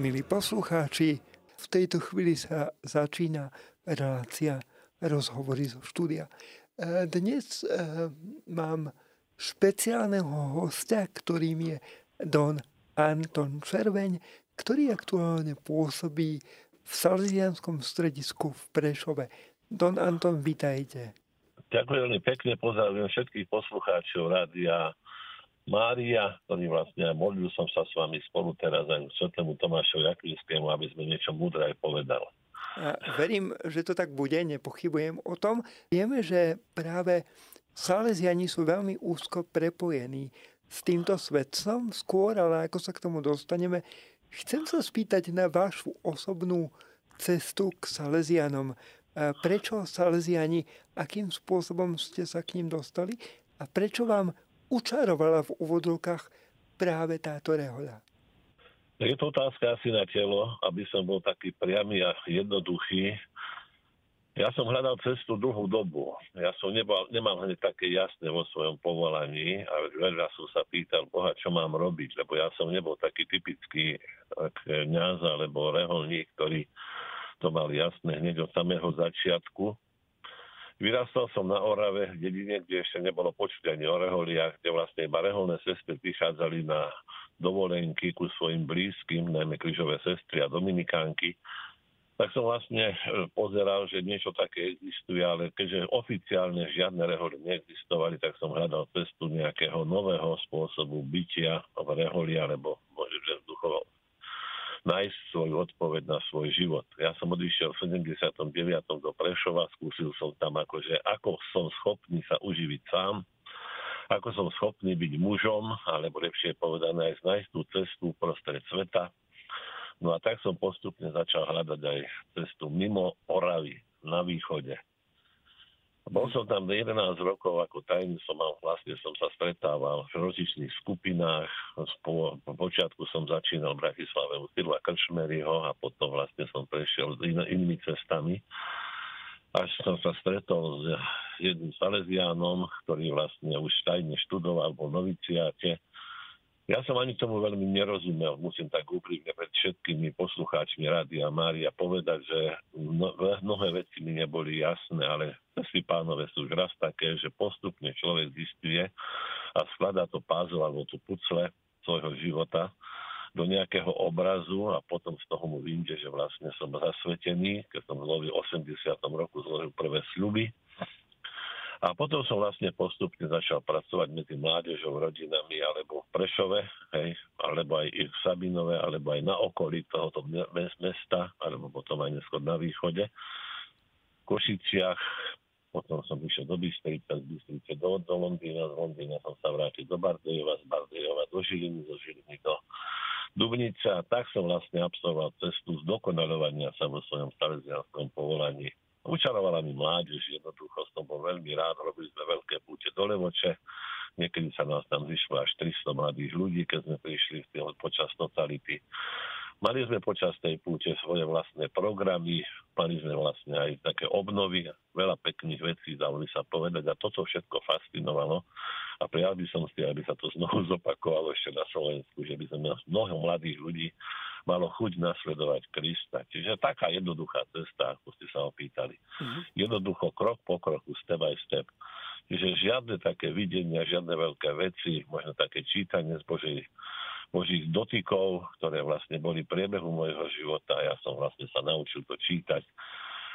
Milí poslucháči, v tejto chvíli sa začína relácia rozhovory zo štúdia. E, dnes e, mám špeciálneho hostia, ktorým je Don Anton Červeň, ktorý aktuálne pôsobí v Salesianskom stredisku v Prešove. Don Anton, vítajte. Ďakujem veľmi pekne, pozdravujem všetkých poslucháčov rádia Mária, ktorý vlastne modlil som sa s vami spolu teraz aj k Svetému Tomášovi Akvinskému, aby sme niečo múdre aj povedal. A verím, že to tak bude, nepochybujem o tom. Vieme, že práve Salesiani sú veľmi úzko prepojení s týmto svetcom skôr, ale ako sa k tomu dostaneme, chcem sa spýtať na vašu osobnú cestu k Salesianom. Prečo Salesiani, akým spôsobom ste sa k ním dostali a prečo vám učarovala v úvodovkách práve táto rehoľa? Je to otázka asi na telo, aby som bol taký priamy a jednoduchý. Ja som hľadal cestu dlhú dobu. Ja som nebol, nemal hneď také jasné vo svojom povolaní a veľa som sa pýtal Boha, čo mám robiť, lebo ja som nebol taký typický kniaz alebo reholník, ktorý to mal jasné hneď od samého začiatku. Vyrastal som na Orave, v dedine, kde ešte nebolo počuť ani o reholiach, kde vlastne iba reholné sestry prichádzali na dovolenky ku svojim blízkym, najmä križové sestry a dominikánky. Tak som vlastne e, pozeral, že niečo také existuje, ale keďže oficiálne žiadne reholy neexistovali, tak som hľadal cestu nejakého nového spôsobu bytia v reholi, alebo možno, že duchovo nájsť svoju odpoveď na svoj život. Ja som odišiel v 79. do Prešova, skúsil som tam akože, ako som schopný sa uživiť sám, ako som schopný byť mužom, alebo lepšie povedané aj nájsť tú cestu prostred sveta. No a tak som postupne začal hľadať aj cestu mimo Oravy, na východe. Bol som tam 11 rokov ako tajný som mal, vlastne som sa stretával v rozličných skupinách. Po, po počiatku som začínal v Bratislave u Tyrla Krčmeryho a potom vlastne som prešiel in, inými cestami. Až som sa stretol s jedným Salesiánom, ktorý vlastne už tajne študoval, bol noviciáte ja som ani tomu veľmi nerozumel, musím tak úprimne pred všetkými poslucháčmi Rádia Mária povedať, že mnohé veci mi neboli jasné, ale si pánové sú už raz také, že postupne človek zistuje a skladá to puzzle alebo tú pucle svojho života do nejakého obrazu a potom z toho mu vyjde, že vlastne som zasvetený, keď som v 80. roku zložil prvé sľuby a potom som vlastne postupne začal pracovať medzi mládežou, rodinami, alebo v Prešove, hej, alebo aj v Sabinove, alebo aj na okolí tohoto mesta, alebo potom aj neskôr na východe. V Košiciach, potom som išiel do Bystrice, z Bystrice do, do Londýna, z Londýna som sa vrátil do Bardejova, z Bardejova do Žiliny, zo Žiliny do Dubnice a tak som vlastne absolvoval cestu zdokonalovania sa vo svojom salesianskom povolaní Učarovala mi mládež, jednoducho som bol veľmi rád, robili sme veľké púte do Levoče, niekedy sa nás tam zišlo až 300 mladých ľudí, keď sme prišli počas totality. Mali sme počas tej púte svoje vlastné programy, mali sme vlastne aj také obnovy, veľa pekných vecí, dalo by sa povedať. A toto všetko fascinovalo. A prijal by som si, aby sa to znovu zopakovalo ešte na Slovensku, že by sme mnoho mladých ľudí malo chuť nasledovať Krista. Čiže taká jednoduchá cesta, ako ste sa opýtali. Mm-hmm. Jednoducho krok po kroku, step by step. Čiže žiadne také videnia, žiadne veľké veci, možno také čítanie z Božej Božích dotykov, ktoré vlastne boli priebehu môjho života. Ja som vlastne sa naučil to čítať.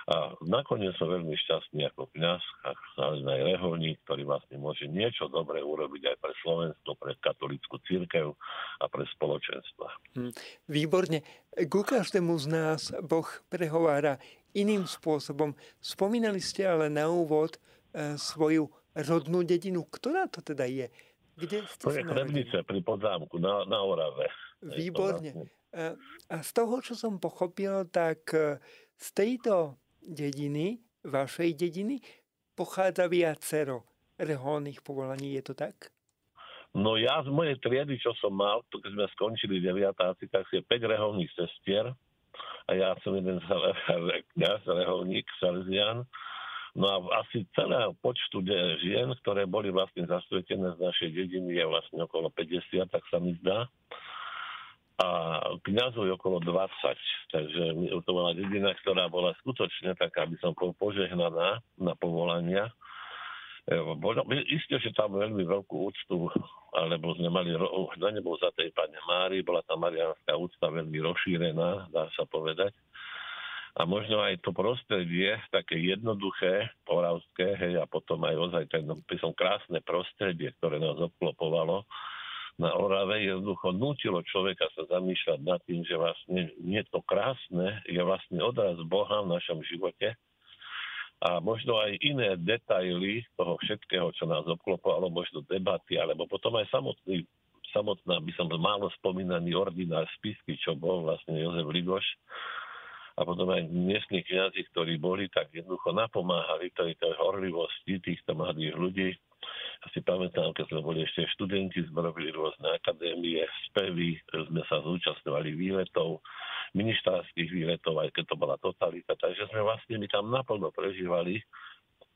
A nakoniec som veľmi šťastný ako kniaz a aj reholník, ktorý vlastne môže niečo dobré urobiť aj pre Slovensko, pre katolickú církev a pre spoločenstvo. Hm, výborne. Ku každému z nás Boh prehovára iným spôsobom. Spomínali ste ale na úvod e, svoju rodnú dedinu. Ktorá to teda je? Kde ste to je Krevnice pri Podzámku na, na Orave. Výborne. Vlastne- a z toho, čo som pochopil, tak e, z tejto dediny, vašej dediny, pochádza viacero reholných povolaní. Je to tak? No ja z mojej triedy, čo som mal, keď sme skončili deviatáci, tak je 5 reholných sestier a ja som jeden kniaz, reholník, Salesian No a asi celého počtu žien, ktoré boli vlastne zasvetené z našej dediny, je vlastne okolo 50, tak sa mi zdá. A kniazov je okolo 20. Takže to bola dedina, ktorá bola skutočne taká, aby som bol požehnaná na povolania. E, isté, že tam veľmi veľkú úctu, alebo sme mali, na nebol za tej pane Mári, bola tam marianská úcta veľmi rozšírená, dá sa povedať. A možno aj to prostredie, také jednoduché, poravské, hej, a potom aj ozaj ten, som krásne prostredie, ktoré nás obklopovalo, na Orave jednoducho nutilo človeka sa zamýšľať nad tým, že vlastne nie to krásne je vlastne odraz Boha v našom živote. A možno aj iné detaily toho všetkého, čo nás obklopovalo, možno debaty, alebo potom aj samotný, samotná, by som málo spomínaný ordinár spisky, čo bol vlastne Jozef Ligoš, a potom aj dnešní kniazy, ktorí boli, tak jednoducho napomáhali tej, tej horlivosti týchto mladých ľudí, si pamätám, keď sme boli ešte študenti, sme robili rôzne akadémie, spevy, sme sa zúčastňovali výletov, ministrárských výletov, aj keď to bola totalita. Takže sme vlastne my tam naplno prežívali,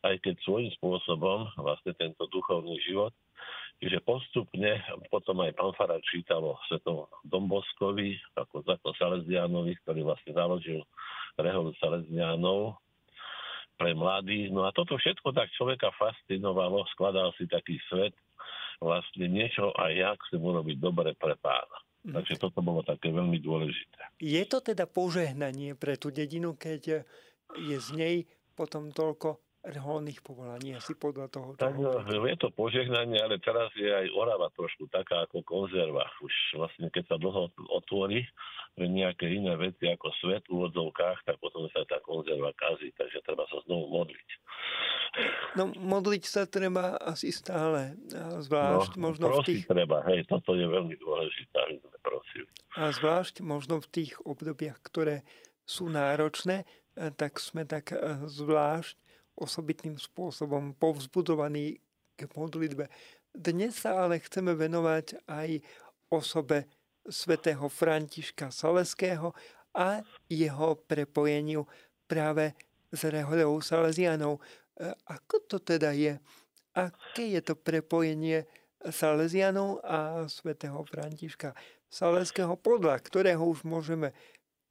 aj keď svojím spôsobom vlastne tento duchovný život. Čiže postupne potom aj pán Farad čítal o svetom Domboskovi, ako zákon Salesianovi, ktorý vlastne založil reholu Salesianov pre mladých. No a toto všetko tak človeka fascinovalo, skladal si taký svet, vlastne niečo aj ja chcem urobiť dobre pre pána. Mhm. Takže toto bolo také veľmi dôležité. Je to teda požehnanie pre tú dedinu, keď je z nej potom toľko reholných povolaní, asi podľa toho. Tak, no, je to požehnanie, ale teraz je aj Orava trošku taká ako konzerva. Už vlastne, keď sa dlho otvorí pre nejaké iné veci ako svet v úvodzovkách, tak potom sa tá konzerva kazí, takže treba sa znovu modliť. No modliť sa treba asi stále, zvlášť no, možno v tých... treba, hej, toto je veľmi dôležité, aby sme prosili. A zvlášť možno v tých obdobiach, ktoré sú náročné, tak sme tak zvlášť osobitným spôsobom povzbudovaní k modlitbe. Dnes sa ale chceme venovať aj osobe svätého Františka Saleského a jeho prepojeniu práve s rehoľou Salesianov. E, ako to teda je? Aké je to prepojenie Salesianov a svätého Františka Saleského, podľa ktorého už môžeme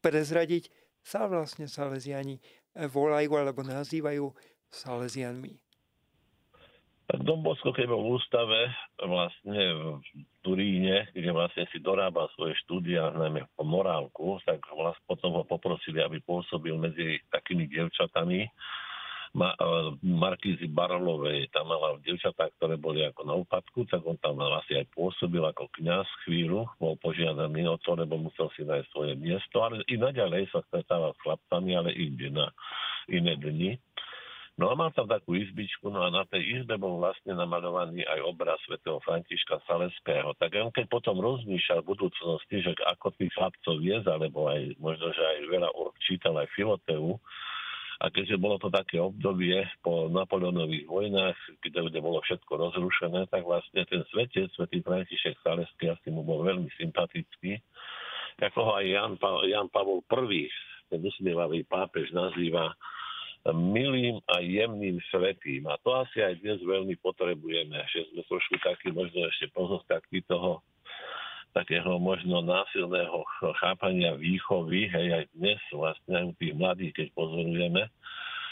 prezradiť, sa vlastne Salesiani volajú alebo nazývajú Salesianmi? Dom Bosko, keď bol v ústave vlastne v Turíne, kde vlastne si dorábal svoje štúdia, najmä po morálku, tak vlastne potom ho poprosili, aby pôsobil medzi takými devčatami, ma, e, Markízy Barolovej, tam mala devčatá, ktoré boli ako na úpadku, tak on tam vlastne aj pôsobil ako kňaz chvíľu, bol požiadaný o to, lebo musel si nájsť svoje miesto, ale i naďalej sa stretával s chlapcami, ale inde na iné dni. No a mal tam takú izbičku, no a na tej izbe bol vlastne namalovaný aj obraz svätého Františka Saleského. Tak on keď potom rozmýšľal v budúcnosti, že ako tých chlapcov viez, alebo aj možno, že aj veľa čítal aj Filoteu, a keďže bolo to také obdobie po Napoleonových vojnách, kde, kde bolo všetko rozrušené, tak vlastne ten svetec, svätý František Saleský, asi mu bol veľmi sympatický. Ako ho aj Jan, pa- Jan Pavol I, ten usmievavý pápež, nazýva milým a jemným svetým. A to asi aj dnes veľmi potrebujeme, že sme trošku takí možno ešte pozostatky toho takého možno násilného chápania výchovy, hej, aj dnes vlastne aj u tých mladých, keď pozorujeme,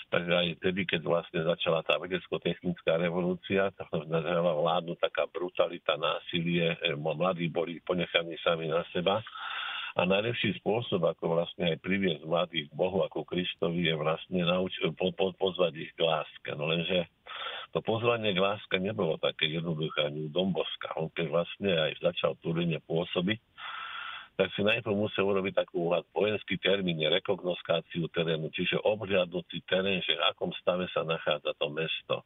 tak aj vtedy, keď vlastne začala tá vedecko-technická revolúcia, tak začala vládnuť taká brutalita, násilie, mladí boli ponechaní sami na seba a najlepší spôsob, ako vlastne aj priviesť mladých k Bohu ako Kristovi, je vlastne nauč- po, po, pozvať ich k láske. No lenže to pozvanie k láske nebolo také jednoduché ani u Domboska. On keď vlastne aj začal v Turíne pôsobiť, tak si najprv musel urobiť takú vojenský termín, rekognoskáciu terénu, čiže obhľadnúci terén, že v akom stave sa nachádza to mesto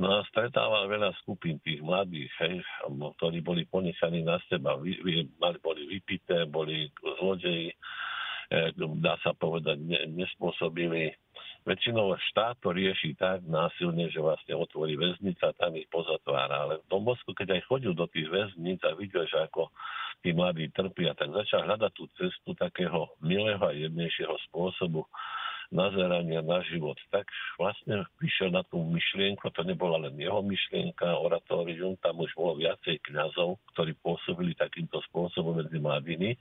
No a stretával veľa skupín tých mladých, hej, ktorí boli ponechaní na seba, vy, vy, boli vypité, boli zlodeji, e, dá sa povedať, ne, nespôsobili. Väčšinou štát to rieši tak násilne, že vlastne otvorí väznica tam ich pozatvára. Ale v Dombosku, keď aj chodil do tých väzníc a videl, že ako tí mladí trpia, tak začal hľadať tú cestu takého milého a jednejšieho spôsobu nazerania na život. Tak vlastne prišiel na tú myšlienku, to nebola len jeho myšlienka, oratórium, tam už bolo viacej kňazov, ktorí pôsobili takýmto spôsobom medzi mladými.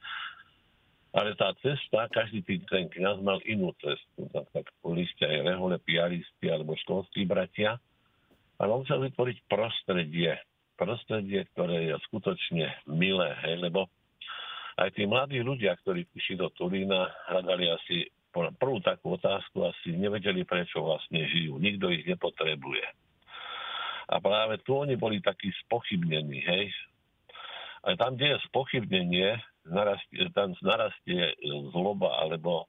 Ale tá cesta, každý ten kniaz mal inú cestu. Tak boli ste aj rehole, piaristi alebo školskí bratia. Ale on chcel vytvoriť prostredie. Prostredie, ktoré je skutočne milé, hej, lebo aj tí mladí ľudia, ktorí prišli do Turína, hľadali asi prvú takú otázku, asi nevedeli, prečo vlastne žijú. Nikto ich nepotrebuje. A práve tu oni boli takí spochybnení, hej. A tam, kde je spochybnenie, narastie, tam narastie zloba, alebo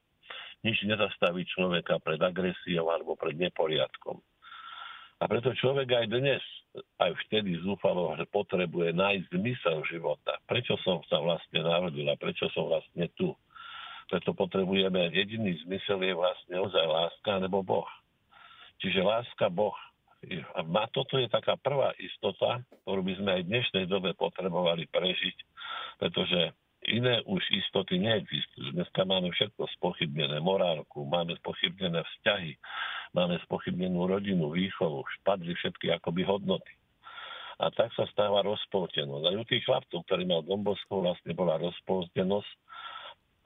nič nezastaví človeka pred agresiou alebo pred neporiadkom. A preto človek aj dnes, aj vtedy zúfalo, že potrebuje nájsť zmysel života. Prečo som sa vlastne narodil a prečo som vlastne tu? Preto potrebujeme, jediný zmysel je vlastne ozaj láska nebo Boh. Čiže láska Boh. A má toto je taká prvá istota, ktorú by sme aj v dnešnej dobe potrebovali prežiť, pretože iné už istoty neexistujú. Dneska máme všetko spochybnené, morálku, máme spochybnené vzťahy, máme spochybnenú rodinu, výchovu, padli všetky akoby hodnoty. A tak sa stáva rozpoltenosť. A u tých chlapcov, ktorí mal Domboskov, vlastne bola rozpoltenosť,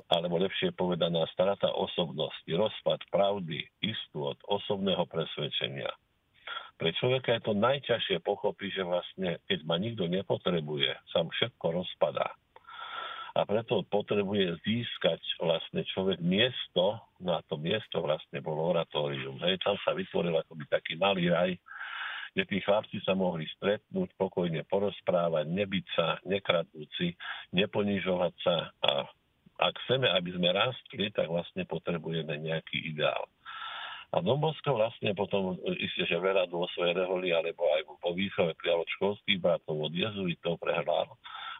alebo lepšie povedaná strata osobnosti, rozpad pravdy, istôt, osobného presvedčenia. Pre človeka je to najťažšie pochopiť, že vlastne, keď ma nikto nepotrebuje, sa všetko rozpadá a preto potrebuje získať vlastne človek miesto, na to miesto vlastne bolo oratórium. Hej, tam sa vytvoril akoby taký malý raj, kde tí chlapci sa mohli stretnúť, pokojne porozprávať, nebyť sa, nekradnúci, neponižovať sa a ak chceme, aby sme rastli, tak vlastne potrebujeme nejaký ideál. A Dombosko vlastne potom, isté, že veľa do svojej reholi, alebo aj po výchove prijalo školských bratov od jezuitov prehľal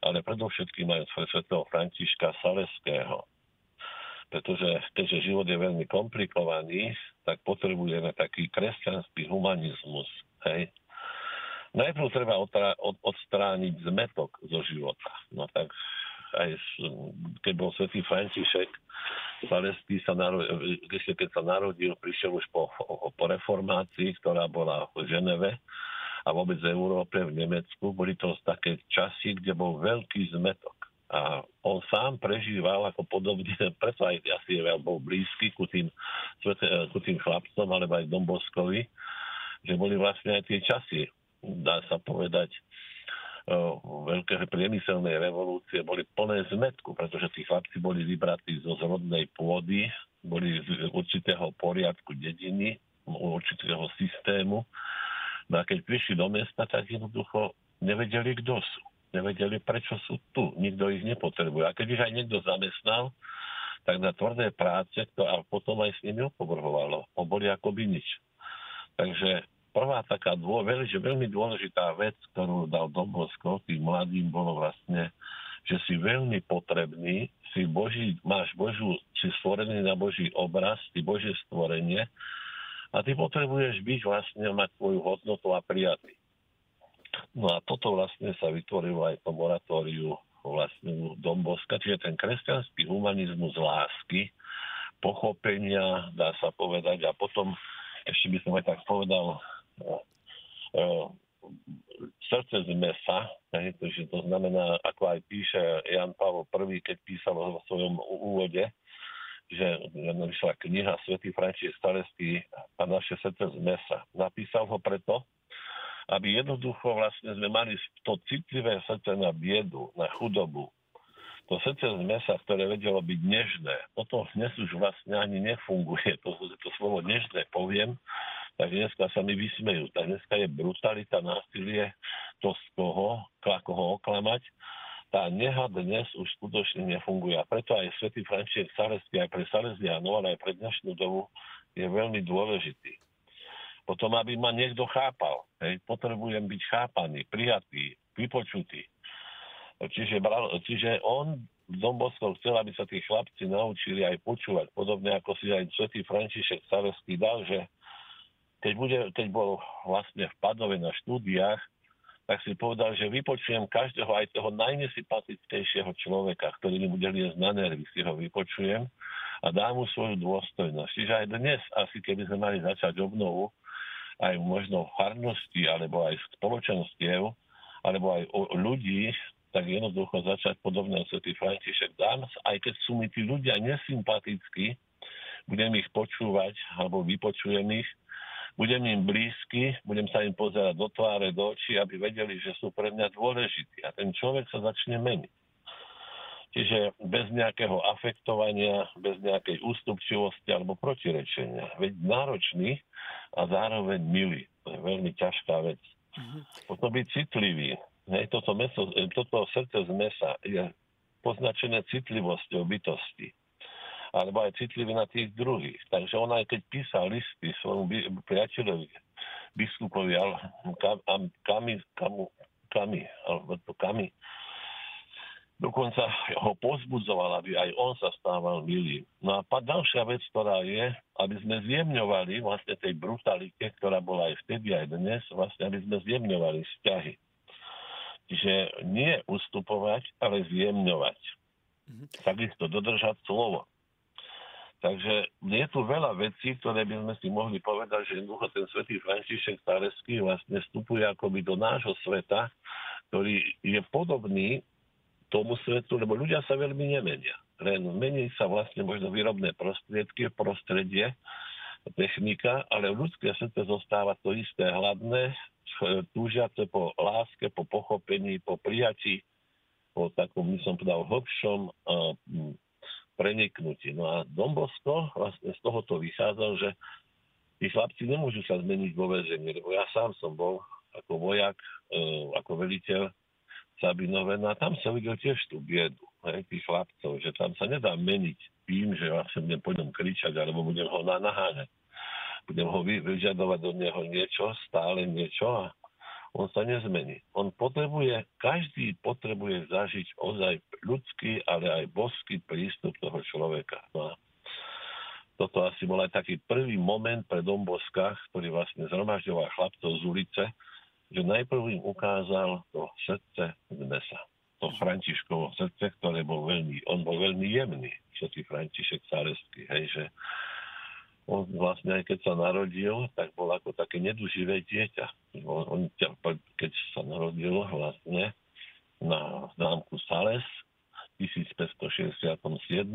ale predovšetkým aj od svetého Františka Saleského. Pretože keďže život je veľmi komplikovaný, tak potrebujeme taký kresťanský humanizmus. Hej? Najprv treba odstrániť zmetok zo života. No tak aj keď bol svätý František Saleský sa narodil, keď sa narodil, prišiel už po, po reformácii, ktorá bola v Ženeve a vôbec v Európe, v Nemecku, boli to také časy, kde bol veľký zmetok. A on sám prežíval ako podobne, preto aj asi bol blízky ku tým, ku tým chlapcom, alebo aj Domboskovi, že boli vlastne aj tie časy, dá sa povedať, veľké priemyselnej revolúcie boli plné zmetku, pretože tí chlapci boli vybratí zo zrodnej pôdy, boli z určitého poriadku dediny, určitého systému No a keď prišli do mesta, tak jednoducho nevedeli, kto sú. Nevedeli, prečo sú tu. Nikto ich nepotrebuje. A keď ich aj niekto zamestnal, tak na tvrdé práce, to a potom aj s nimi opovrhovalo. Boli akoby nič. Takže prvá taká dô, veľmi, veľmi dôležitá vec, ktorú dal Dombosko tým mladým, bolo vlastne, že si veľmi potrebný, si Boží, máš Božú, si stvorený na Boží obraz, si Božie stvorenie a ty potrebuješ byť vlastne, mať svoju hodnotu a prijatý. No a toto vlastne sa vytvorilo aj to moratóriu vlastne Domboska, čiže ten kresťanský humanizmus lásky, pochopenia, dá sa povedať, a potom ešte by som aj tak povedal, srdce z mesa, takže to znamená, ako aj píše Jan Pavel I, keď písal vo svojom úvode, že vyšla kniha Svetý František Stareský a naše srdce z mesa. Napísal ho preto, aby jednoducho vlastne sme mali to citlivé srdce na biedu, na chudobu. To srdce z mesa, ktoré vedelo byť nežné, toto dnes už vlastne ani nefunguje. To, to slovo nežné poviem, tak dneska sa mi vysmejú. Tak dneska je brutalita, násilie, to z toho, ako ho oklamať tá neha dnes už skutočne nefunguje. A preto aj svätý František Salesky aj pre Salesianov, ale aj pre dnešnú dobu je veľmi dôležitý. Potom, aby ma niekto chápal. Hej, potrebujem byť chápaný, prijatý, vypočutý. Čiže, čiže on Domboskov chcel, aby sa tí chlapci naučili aj počúvať. Podobne ako si aj svätý František Salesky dal, že keď, bude, keď bol vlastne v Padove na štúdiách, tak si povedal, že vypočujem každého aj toho najnesympatickejšieho človeka, ktorý mi bude liesť na nervy, si ho vypočujem a dá mu svoju dôstojnosť. Čiže aj dnes, asi keby sme mali začať obnovu, aj možno v farnosti, alebo aj spoločenstiev, alebo aj o ľudí, tak jednoducho začať podobne ako Svetý František dám, aj keď sú mi tí ľudia nesympatickí, budem ich počúvať, alebo vypočujem ich, budem im blízky, budem sa im pozerať do tváre, do očí, aby vedeli, že sú pre mňa dôležití. A ten človek sa začne meniť. Čiže bez nejakého afektovania, bez nejakej ústupčivosti alebo protirečenia. Veď náročný a zároveň milý. To je veľmi ťažká vec. Mm-hmm. Potom byť citlivý. Hej, toto, meso, toto srdce z mesa je poznačené citlivosťou bytosti alebo aj citlivý na tých druhých. Takže on aj keď písal listy svojmu priateľovi, biskupovi Kami, Kamu, Kami, alebo to Kami, dokonca ho pozbudzoval, aby aj on sa stával milým. No a ďalšia vec, ktorá je, aby sme zjemňovali vlastne tej brutalite, ktorá bola aj vtedy, aj dnes, vlastne aby sme zjemňovali vzťahy. Čiže nie ustupovať, ale zjemňovať. Mm-hmm. Takisto dodržať slovo. Takže je tu veľa vecí, ktoré by sme si mohli povedať, že jednoducho ten svätý František Stareský vlastne vstupuje akoby do nášho sveta, ktorý je podobný tomu svetu, lebo ľudia sa veľmi nemenia. Len mení sa vlastne možno výrobné prostriedky, prostredie, technika, ale v ľudské srdce zostáva to isté hladné, túžiace po láske, po pochopení, po prijatí, po takom, by som povedal, hlbšom preniknutí. No a Dombosko vlastne z tohoto vychádzal, že tí chlapci nemôžu sa zmeniť vo väzení, lebo ja sám som bol ako vojak, e, ako veliteľ Sabinové, no a tam som videl tiež tú biedu hej, tých chlapcov, že tam sa nedá meniť tým, že vlastne budem po ňom kričať, alebo budem ho naháňať. Budem ho vyžadovať od neho niečo, stále niečo a on sa nezmení. On potrebuje, každý potrebuje zažiť ozaj ľudský, ale aj boský prístup toho človeka. No a toto asi bol aj taký prvý moment pre Domboska, ktorý vlastne zhromažďoval chlapcov z ulice, že najprv im ukázal to srdce z mesa. To Františkovo srdce, ktoré bol veľmi, on bol veľmi jemný, všetký František Cáreský, hej, že on vlastne aj keď sa narodil, tak bol ako také neduživé dieťa. On, keď sa narodil vlastne na zámku Sales v 1567,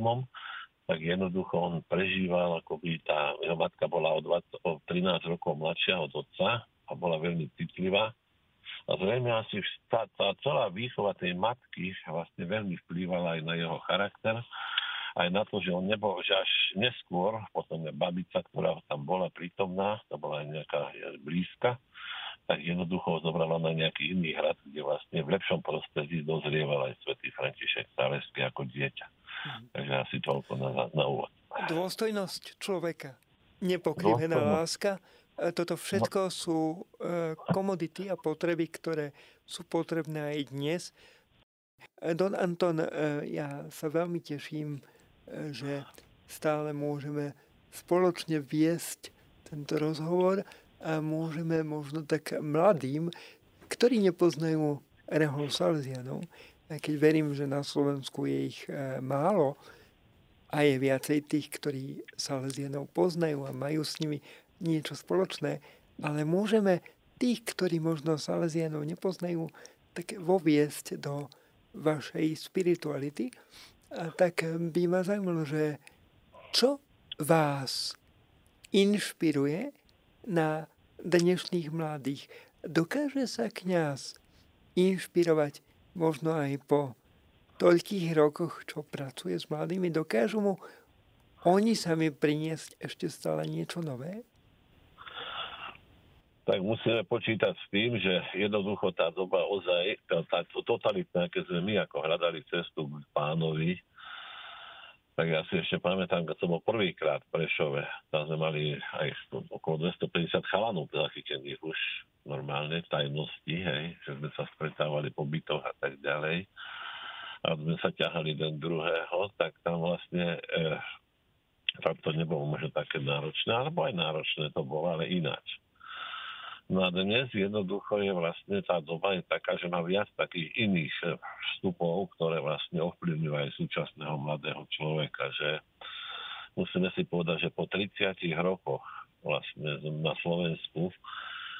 tak jednoducho on prežíval, ako by tá jeho matka bola o, 20, o 13 rokov mladšia od otca a bola veľmi citlivá. A zrejme asi tá, tá celá výchova tej matky vlastne veľmi vplývala aj na jeho charakter aj na to, že on nebol, že až neskôr, potom je babica, ktorá tam bola prítomná, to bola aj nejaká blízka, tak jednoducho ho zobrala na nejaký iný hrad, kde vlastne v lepšom prostredí dozrieval aj svätý František Salesky ako dieťa. Mm. Takže asi toľko na, na úvod. Dôstojnosť človeka, nepokrivená Dôstojnosť. láska, e, toto všetko no. sú e, komodity a potreby, ktoré sú potrebné aj dnes. E, Don Anton, ja sa veľmi teším že stále môžeme spoločne viesť tento rozhovor a môžeme možno tak mladým, ktorí nepoznajú Rehol Salesianov, keď verím, že na Slovensku je ich e, málo a je viacej tých, ktorí Salesianov poznajú a majú s nimi niečo spoločné, ale môžeme tých, ktorí možno Salesianov nepoznajú, tak voviesť do vašej spirituality tak by ma zaujímalo, že čo vás inšpiruje na dnešných mladých? Dokáže sa kňaz inšpirovať možno aj po toľkých rokoch, čo pracuje s mladými? Dokážu mu oni sami priniesť ešte stále niečo nové? Tak musíme počítať s tým, že jednoducho tá doba ozaj, tá, tá totalitná, keď sme my ako hľadali cestu k pánovi, tak ja si ešte pamätám, keď som bol prvýkrát v Prešove, tam sme mali aj okolo 250 chalanov zachytených už normálne v tajnosti, hej, že sme sa stretávali po bytoch a tak ďalej. A sme sa ťahali jeden druhého, tak tam vlastne eh, tam to nebolo možno také náročné, alebo aj náročné to bolo, ale ináč. No a dnes jednoducho je vlastne tá doba je taká, že má viac takých iných vstupov, ktoré vlastne ovplyvňujú aj súčasného mladého človeka, že musíme si povedať, že po 30 rokoch vlastne na Slovensku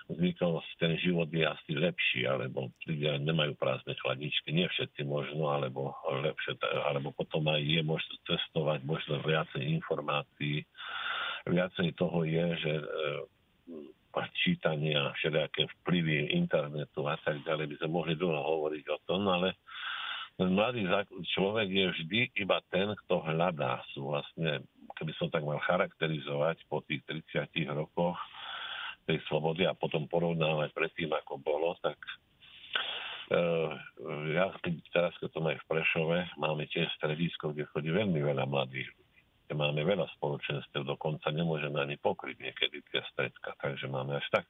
zvykol ten život je asi lepší, alebo ľudia nemajú prázdne chladničky, nie všetci možno, alebo lepšie, alebo potom aj je možno cestovať, možno viacej informácií. Viacej toho je, že e, čítania, všelijaké vplyvy internetu a tak ďalej, by sme mohli dlho hovoriť o tom, ale ten mladý človek je vždy iba ten, kto hľadá. Sú vlastne, keby som tak mal charakterizovať po tých 30 rokoch, tej slobody a potom porovnávať predtým, ako bolo, tak uh, ja teraz, keď som aj v Prešove, máme tiež stredisko, kde chodí veľmi veľa mladých ľudí. Máme veľa spoločenstv, dokonca nemôžeme ani pokryť niekedy tie stredka, takže máme až tak.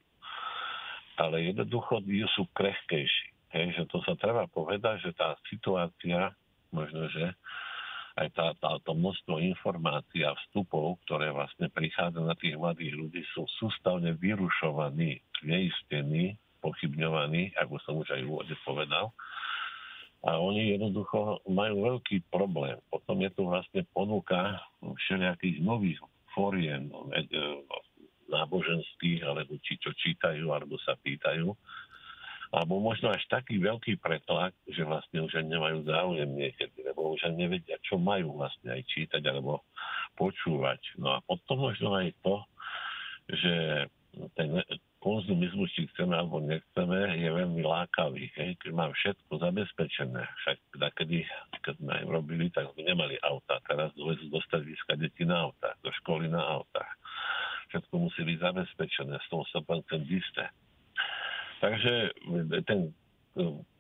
Ale jednoducho sú krehkejší. Hej, že to sa treba povedať, že tá situácia, možno, že aj tá, tá, to množstvo informácií a vstupov, ktoré vlastne prichádza na tých mladých ľudí, sú sústavne vyrušovaní, neistení, pochybňovaní, ako som už aj v úvode povedal. A oni jednoducho majú veľký problém. Potom je tu vlastne ponuka všelijakých nových fóriem e, e, náboženských, alebo či čo čítajú, alebo sa pýtajú alebo možno až taký veľký pretlak, že vlastne už ani nemajú záujem niekedy, lebo už ani nevedia, čo majú vlastne aj čítať alebo počúvať. No a potom možno aj to, že ten konzumizmus, či chceme alebo nechceme, je veľmi lákavý. Hej? Keď mám všetko zabezpečené, však kedy, keď sme aj robili, tak sme nemali auta. Teraz dovezú dostať výska deti na autách, do školy na autách. Všetko musí byť zabezpečené, s tom sa isté. Takže ten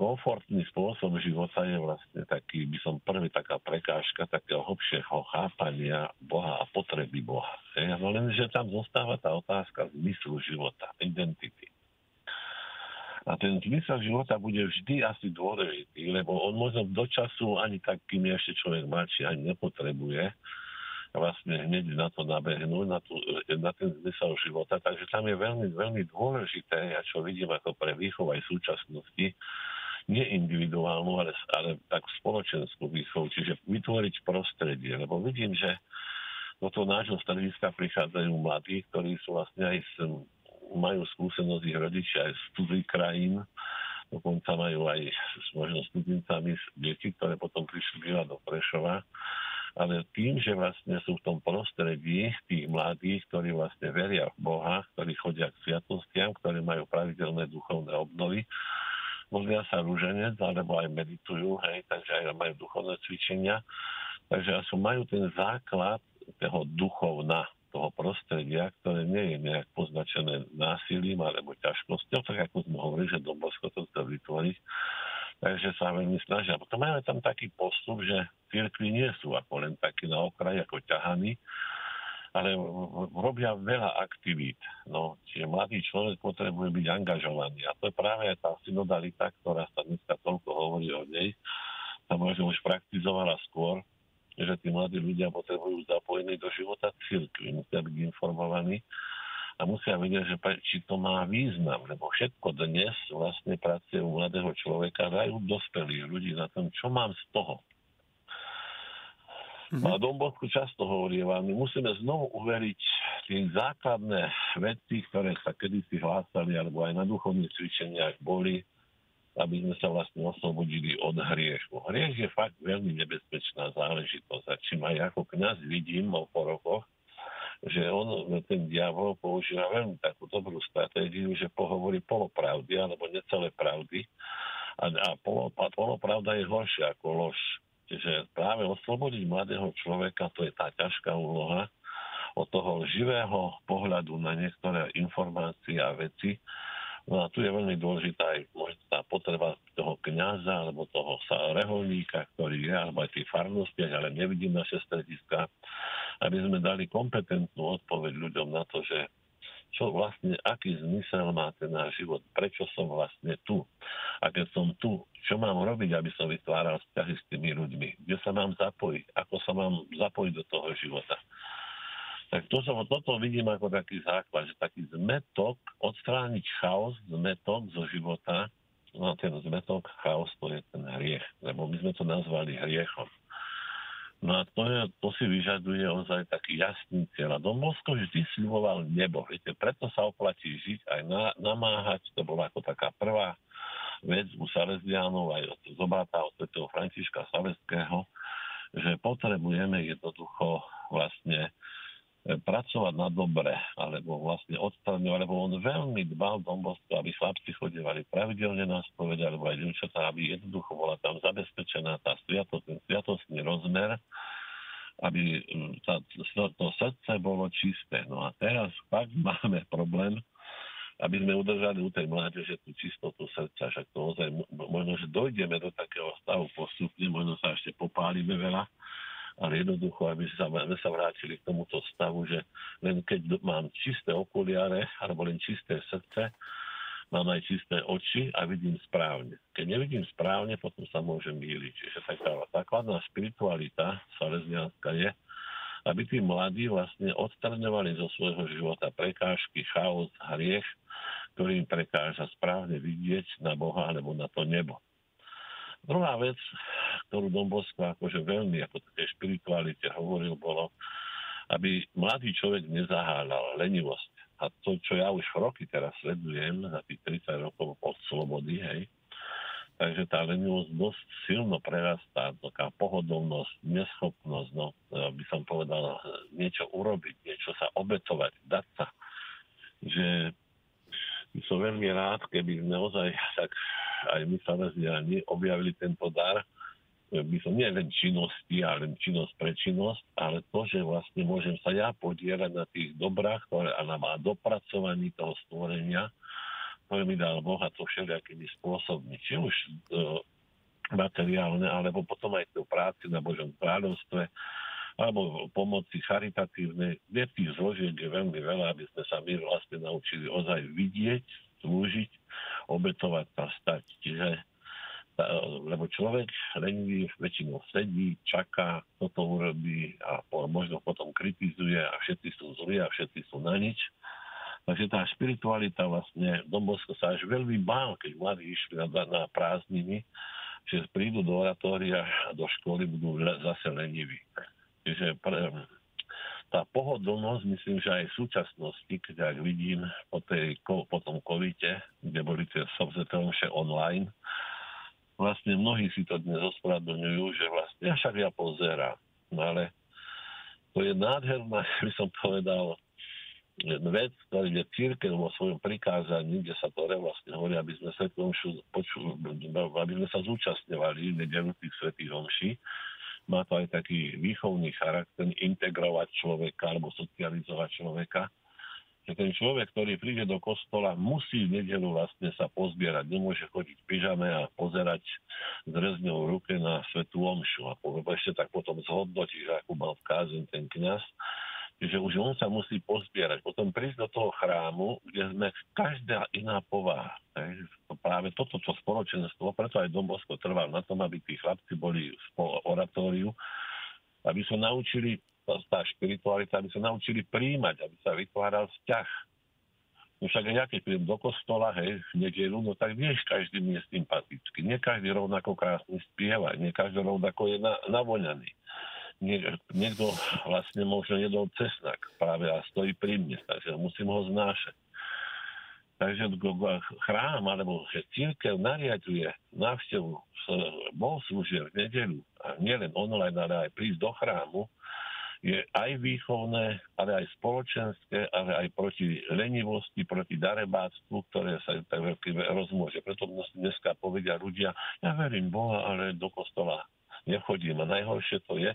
komfortný spôsob života je vlastne taký, by som prvý taká prekážka takého hlbšieho chápania Boha a potreby Boha. No len, že tam zostáva tá otázka zmyslu života, identity. A ten zmysel života bude vždy asi dôležitý, lebo on možno do času ani tak, kým ešte človek mladší, ani nepotrebuje, vlastne hneď na to nabehnúť, na, tú, na ten zmysel života. Takže tam je veľmi, veľmi dôležité, ja čo vidím ako pre výchov aj súčasnosti, nie individuálnu, ale, ale tak spoločenskú výchovu, čiže vytvoriť prostredie. Lebo vidím, že do toho nášho strediska prichádzajú mladí, ktorí sú vlastne aj s, majú skúsenosť ich rodičia aj z cudzích krajín, dokonca majú aj možno studencami deti, ktoré potom prišli bývať do Prešova ale tým, že vlastne sú v tom prostredí tých mladých, ktorí vlastne veria v Boha, ktorí chodia k sviatostiam, ktorí majú pravidelné duchovné obnovy, modlia sa rúženec, alebo aj meditujú, hej, takže aj majú duchovné cvičenia. Takže asi majú ten základ toho duchovna, toho prostredia, ktoré nie je nejak poznačené násilím alebo ťažkosťou, tak ako sme hovorili, že Dombosko to chce vytvoriť, takže sa veľmi snažia. Potom máme tam taký postup, že cirkvi nie sú ako len takí na okraji, ako ťahaní, ale robia veľa aktivít. No, čiže mladý človek potrebuje byť angažovaný. A to je práve tá synodalita, ktorá sa dneska toľko hovorí o nej. Sa možno už praktizovala skôr, že tí mladí ľudia potrebujú zapojení do života cirkvi, musia byť informovaní a musia vedieť, že či to má význam, lebo všetko dnes vlastne pracuje u mladého človeka, dajú dospelých ľudí na tom, čo mám z toho. Mm-hmm. A Dombosku často hovorí vám, my musíme znovu uveriť tie základné veci, ktoré sa kedysi hlásali, alebo aj na duchovných cvičeniach boli, aby sme sa vlastne oslobodili od hriechu. Hriech je fakt veľmi nebezpečná záležitosť. A čím aj ako kniaz vidím po rokoch, že on, ten diabol používa veľmi takú dobrú stratégiu, že pohovorí polopravdy alebo necelé pravdy. A, a polo, polopravda je horšia ako lož. Čiže práve oslobodiť mladého človeka, to je tá ťažká úloha od toho živého pohľadu na niektoré informácie a veci. No a tu je veľmi dôležitá aj tá potreba toho kniaza alebo toho reholníka, ktorý je, alebo aj tých farnostiach, ale nevidím naše strediska, aby sme dali kompetentnú odpoveď ľuďom na to, že čo vlastne, aký zmysel má ten náš život, prečo som vlastne tu. A keď som tu, čo mám robiť, aby som vytváral vzťahy s tými ľuďmi, kde sa mám zapojiť, ako sa mám zapojiť do toho života. Tak to som, toto vidím ako taký základ, že taký zmetok, odstrániť chaos, zmetok zo života, no ten zmetok, chaos, to je ten hriech, lebo my sme to nazvali hriechom. No a to, je, to si vyžaduje ozaj taký jasný cieľ. A Don Bosco vždy sľuboval nebo. Viete, preto sa oplatí žiť aj na, namáhať. To bola ako taká prvá vec u Salesianov, aj od zobrata od svätého Františka Saleského, že potrebujeme jednoducho vlastne pracovať na dobre, alebo vlastne odstraňovať, lebo on veľmi dbal Dombosko, aby chlapci chodevali pravidelne na spovede, alebo aj dievčatá, aby jednoducho bola tam zabezpečená tá sviatosť, ten sviatostný rozmer, aby tá, to srdce bolo čisté. No a teraz fakt máme problém, aby sme udržali u tej mládeže tú čistotu srdca. Však to ozaj, možno, že dojdeme do takého stavu postupne, možno sa ešte popálime veľa, ale jednoducho, aby sa, sa vrátili k tomuto stavu, že len keď mám čisté okuliare alebo len čisté srdce, mám aj čisté oči a vidím správne. Keď nevidím správne, potom sa môžem míliť. Čiže taká základná spiritualita salesianská je, aby tí mladí vlastne odstraňovali zo svojho života prekážky, chaos, hriech, ktorý im prekáža správne vidieť na Boha alebo na to nebo. Druhá vec, ktorú Don Bosco akože veľmi ako také špiritualite hovoril, bolo, aby mladý človek nezaháľal lenivosť. A to, čo ja už roky teraz sledujem, za tých 30 rokov od slobody, hej, takže tá lenivosť dosť silno prerastá, taká pohodlnosť, neschopnosť, no, by som povedal, niečo urobiť, niečo sa obetovať, dať sa. Že som veľmi rád, keby naozaj tak aj my Salesiani objavili tento dar, by som nie len činnosti, ale len činnosť pre činnosť, ale to, že vlastne môžem sa ja podielať na tých dobrách, ktoré a na dopracovaní toho stvorenia, ktoré mi dal Boh a to všelijakými spôsobmi. Či už e, materiálne, alebo potom aj to práci na Božom kráľovstve, alebo pomoci charitatívnej. Je tých zložiek je veľmi veľa, aby sme sa my vlastne naučili ozaj vidieť, slúžiť, obetovať a stať. Čiže lebo človek lenivý väčšinou sedí, čaká, toto urobí a možno potom kritizuje a všetci sú zlí a všetci sú na nič. Takže tá spiritualita vlastne, Dombosko sa až veľmi bál, keď mladí išli na, na prázdniny, že prídu do oratória a do školy budú zase leniví. Čiže pre, tá pohodlnosť, myslím, že aj v súčasnosti, keď ak vidím po, tej, po tom covide, kde boli tie sobzetelomše online, vlastne mnohí si to dnes ospravedlňujú, že vlastne ja však ja pozerám. No ale to je nádherná, by som povedal, vec, ktorý je církev vo svojom prikázaní, kde sa to vlastne hovorí, aby sme, poču, aby sme sa zúčastňovali tých svetých homší, má to aj taký výchovný charakter, integrovať človeka alebo socializovať človeka. Že ten človek, ktorý príde do kostola, musí v nedelu vlastne sa pozbierať. Nemôže chodiť v pyžame a pozerať s rezňou ruke na svetú omšu. A ešte tak potom zhodnotiť, ako mal v kázen ten kniaz že už on sa musí pozbierať. Potom prísť do toho chrámu, kde sme každá iná povaha. Takže práve toto, čo spoločenstvo, preto aj Dom Bosko trval na tom, aby tí chlapci boli v oratóriu, aby sa naučili, tá špiritualita, aby sa naučili príjmať, aby sa vytváral vzťah. No však ja keď prídem do kostola, hej, v nedelu, no tak nie každý mi je sympatický. Nie každý rovnako krásny spieva, nie každý rovnako je na, navoňaný niekto vlastne možno jedol cesnak práve a stojí pri mne, takže musím ho znášať. Takže chrám alebo že církev nariaduje návštevu bohoslúžieb v nedelu a nielen online, ale aj prísť do chrámu, je aj výchovné, ale aj spoločenské, ale aj proti lenivosti, proti darebáctvu, ktoré sa tak rozmôže. Preto dneska povedia ľudia, ja verím Boha, ale do kostola nechodím. A najhoršie to je,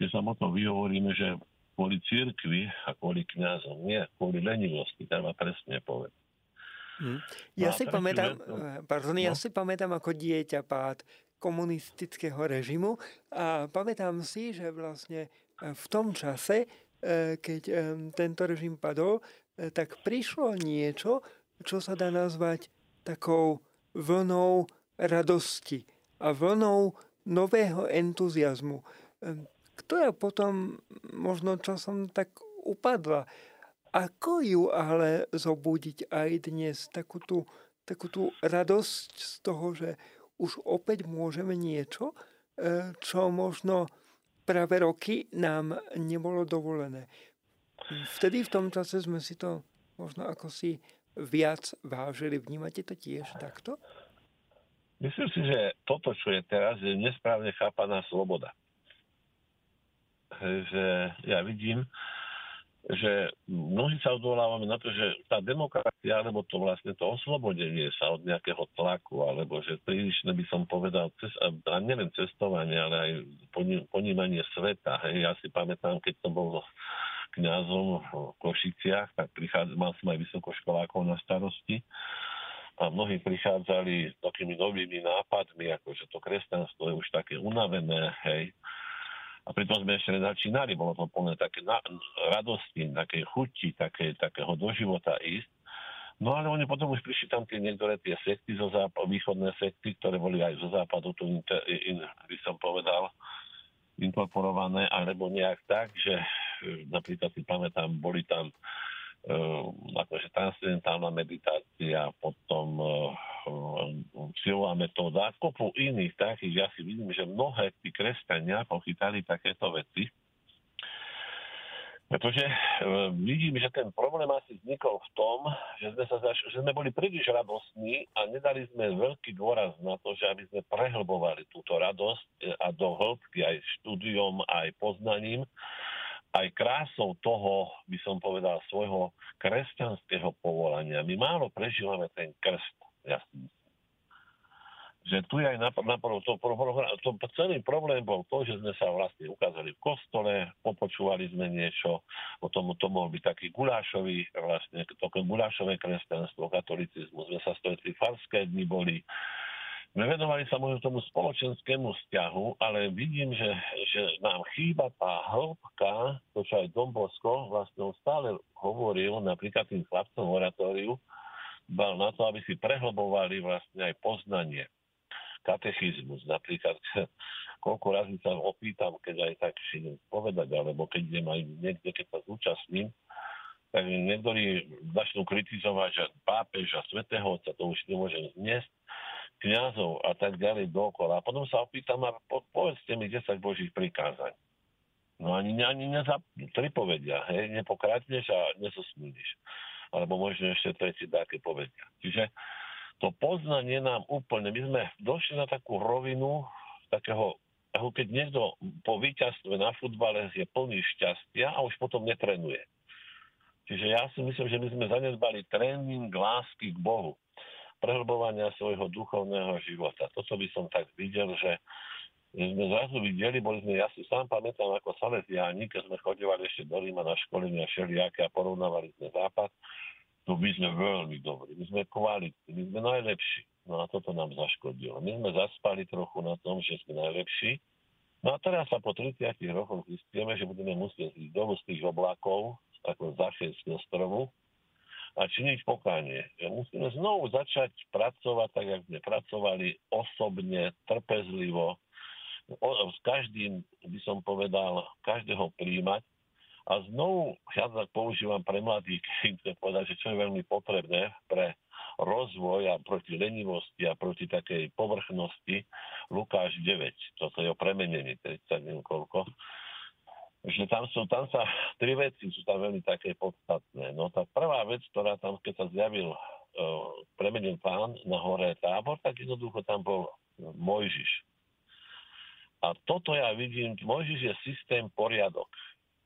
že sa potom vyhovoríme, že kvôli církvi a kvôli kňazom, nie kvôli lenivosti, treba presne povedať. Hmm. Ja, no si pamätám, eh, pardon, no? ja si pamätám ako dieťa pád komunistického režimu a pamätám si, že vlastne eh, v tom čase, eh, keď tento režim padol, tak prišlo niečo, čo sa dá nazvať takou vlnou radosti a vlnou nového entuziasmu ktorá potom možno časom tak upadla. Ako ju ale zobudiť aj dnes, takú tú, takú tú radosť z toho, že už opäť môžeme niečo, e, čo možno práve roky nám nebolo dovolené. Vtedy v tom čase sme si to možno ako si viac vážili. Vnímate to tiež takto? Myslím si, že toto, čo je teraz, je nesprávne chápaná sloboda. Že ja vidím, že mnohí sa odvolávame na to, že tá demokracia, alebo to vlastne to oslobodenie sa od nejakého tlaku, alebo že prílišne by som povedal, cez, a neviem cestovanie, ale aj ponímanie sveta. Hej. Ja si pamätám, keď som bol kňazom v Košiciach, tak prichádzal, mal som aj vysokoškolákov na starosti a mnohí prichádzali s takými novými nápadmi, ako že to kresťanstvo je už také unavené, hej, a pritom sme ešte nezačínali, bolo to plné také na, radosti, také chuti, také, takého do života ísť. No ale oni potom už prišli tam tie niektoré tie sekty zo západu, východné sekty, ktoré boli aj zo západu, tu in, in, by som povedal, inkorporované, alebo nejak tak, že e, napríklad si pamätám, boli tam akože transcendentálna meditácia, potom uh, silová metóda, kopu iných takých, ja si vidím, že mnohé tí kresťania pochytali takéto veci. Pretože e, vidím, že ten problém asi vznikol v tom, že sme, sa zaš- že sme boli príliš radostní a nedali sme veľký dôraz na to, že aby sme prehlbovali túto radosť e, a do hĺbky aj štúdiom, aj poznaním, aj krásou toho, by som povedal, svojho kresťanského povolania. My málo prežívame ten krst ja že tu je aj na, na to, to, to, celý problém bol to, že sme sa vlastne ukázali v kostole, popočúvali sme niečo, potom to mohol byť taký gulášový, vlastne to gulášové kresťanstvo, katolicizmus, sme sa stretli farské dni boli, venovali sa možno tomu spoločenskému vzťahu, ale vidím, že, že nám chýba tá hĺbka, to čo aj Dom Bosko vlastne stále hovoril napríklad tým chlapcom oratóriu, dbal na to, aby si prehlbovali vlastne aj poznanie. Katechizmus napríklad, koľko razy sa opýtam, keď aj tak si povedať, alebo keď idem aj niekde, keď sa zúčastním, tak niektorí začnú kritizovať, že pápež a svetého otca to už nemôžem zniesť, kniazov a tak ďalej dokola. A potom sa opýtam, a po, povedzte mi 10 božích prikázaň. No ani, ani neza, tri povedia, hej, nepokradneš a nezosmíliš alebo možno ešte tretí také povedia. Čiže to poznanie nám úplne, my sme došli na takú rovinu takého, ako keď niekto po víťazstve na futbale je plný šťastia a už potom netrenuje. Čiže ja si myslím, že my sme zanedbali tréning lásky k Bohu, prehlbovania svojho duchovného života. Toto by som tak videl, že sme zrazu videli, boli sme, ja si sám pamätám ako Salesiáni, keď sme chodívali ešte do Ríma na školenia všelijaké a porovnávali sme západ, to my sme veľmi dobrí, my sme kvalitní, my sme najlepší. No a toto nám zaškodilo. My sme zaspali trochu na tom, že sme najlepší. No a teraz sa po 30 rokoch zistíme, že budeme musieť ísť dolu z tých oblakov, ako z stromu, a činiť pokánie. Musíme znovu začať pracovať tak, jak sme pracovali osobne, trpezlivo, s každým, by som povedal, každého príjmať. A znovu, ja tak používam pre mladých, chcem povedať, že čo je veľmi potrebné pre rozvoj a proti lenivosti a proti takej povrchnosti, Lukáš 9, toto je o premenení, 30 neviem koľko, že tam sú, tam sa, tri veci sú tam veľmi také podstatné. No tá prvá vec, ktorá tam, keď sa zjavil uh, premenil pán na hore tábor, tak jednoducho tam bol Mojžiš. A toto ja vidím, Mojžiš je systém poriadok.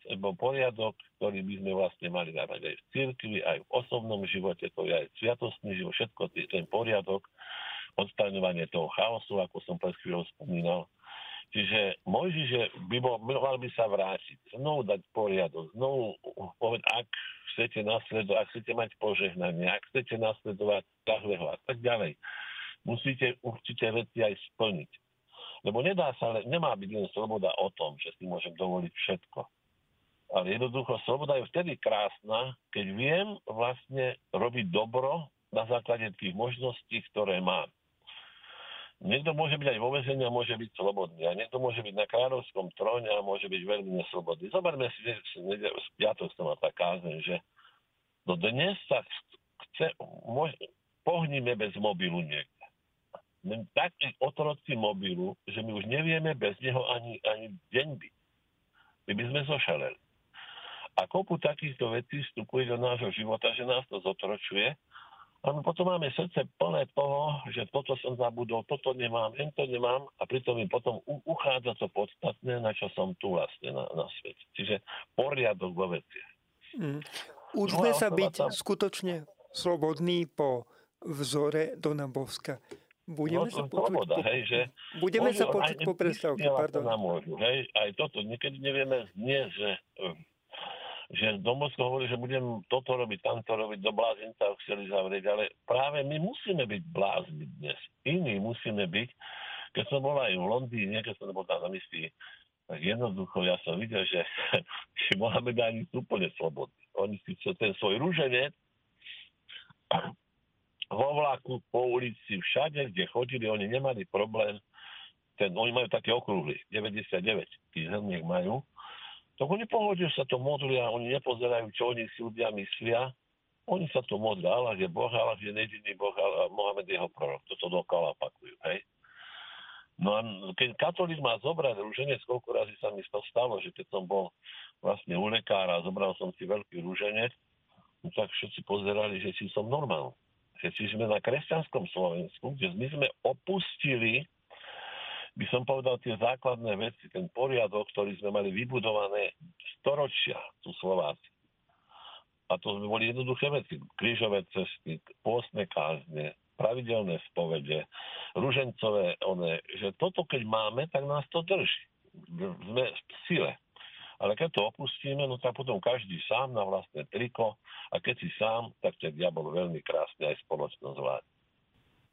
Lebo poriadok, ktorý by sme vlastne mali dávať aj v cirkvi, aj v osobnom živote, to je aj sviatostný život, všetko ten poriadok, odstraňovanie toho chaosu, ako som pred chvíľou spomínal. Čiže Mojžiš by bol, mal by sa vrátiť, znovu dať poriadok, znovu povedať, ak chcete nasledovať, ak chcete mať požehnanie, ak chcete nasledovať Tahveho a tak ďalej, musíte určite veci aj splniť. Lebo nedá sa, nemá byť len sloboda o tom, že si môžem dovoliť všetko. Ale jednoducho sloboda je vtedy krásna, keď viem vlastne robiť dobro na základe tých možností, ktoré mám. Niekto môže byť aj vo vezení a môže byť slobodný. A niekto môže byť na kráľovskom tróne a môže byť veľmi neslobodný. Zoberme si, že v piatok som mal kázeň, že do dnes sa chce, môže, pohníme bez mobilu niekde takí otroci mobilu, že my už nevieme bez neho ani, ani deň byť. My by sme zošaleli. A kopu takýchto vecí vstupuje do nášho života, že nás to zotročuje. My potom máme srdce plné toho, že toto som zabudol, toto nemám, to nemám a pritom mi potom uchádza to podstatné, na čo som tu vlastne na, na svete. Čiže poriadok vo veciach. Mm. Učme sa byť tam... skutočne slobodný po vzore Dona Boska. Budeme no, sa počuť, sloboda, po... hej, že Budeme môžu, sa počuť po prestávke, pardon. Môžu, hej, aj toto, niekedy nevieme, nie, že že Domosko hovorí, že budem toto robiť, tamto robiť, do blázinca ho chceli zavrieť, ale práve my musíme byť blázni dnes. Iní musíme byť. Keď som bol aj v Londýne, keď som bol tam na misii, tak jednoducho ja som videl, že, že Mohamedáni sú úplne slobodní. Oni si ten svoj rúženec vo vlaku, po ulici, všade, kde chodili, oni nemali problém. Ten, oni majú také okrúhly, 99 tých zrniek majú tak oni pohode sa to modlia, oni nepozerajú, čo oni si ľudia myslia. Oni sa to modlia, Allah je Boh, Allah je nediný Boh a Mohamed je jeho prorok. Toto dokola opakujú, hej. No a keď katolík má zobrať rúženec, koľko razy sa mi to stalo, že keď som bol vlastne u lekára a zobral som si veľký rúženec, no tak všetci pozerali, že či som normál. Že či sme na kresťanskom Slovensku, kde my sme opustili by som povedal tie základné veci, ten poriadok, ktorý sme mali vybudované storočia tu Slováci. A to sme boli jednoduché veci. Krížové cesty, pôstne kázne, pravidelné spovede, ružencové, one, že toto keď máme, tak nás to drží. Sme v sile. Ale keď to opustíme, no tak potom každý sám na vlastné triko a keď si sám, tak ten diabol veľmi krásne aj spoločnosť vládne.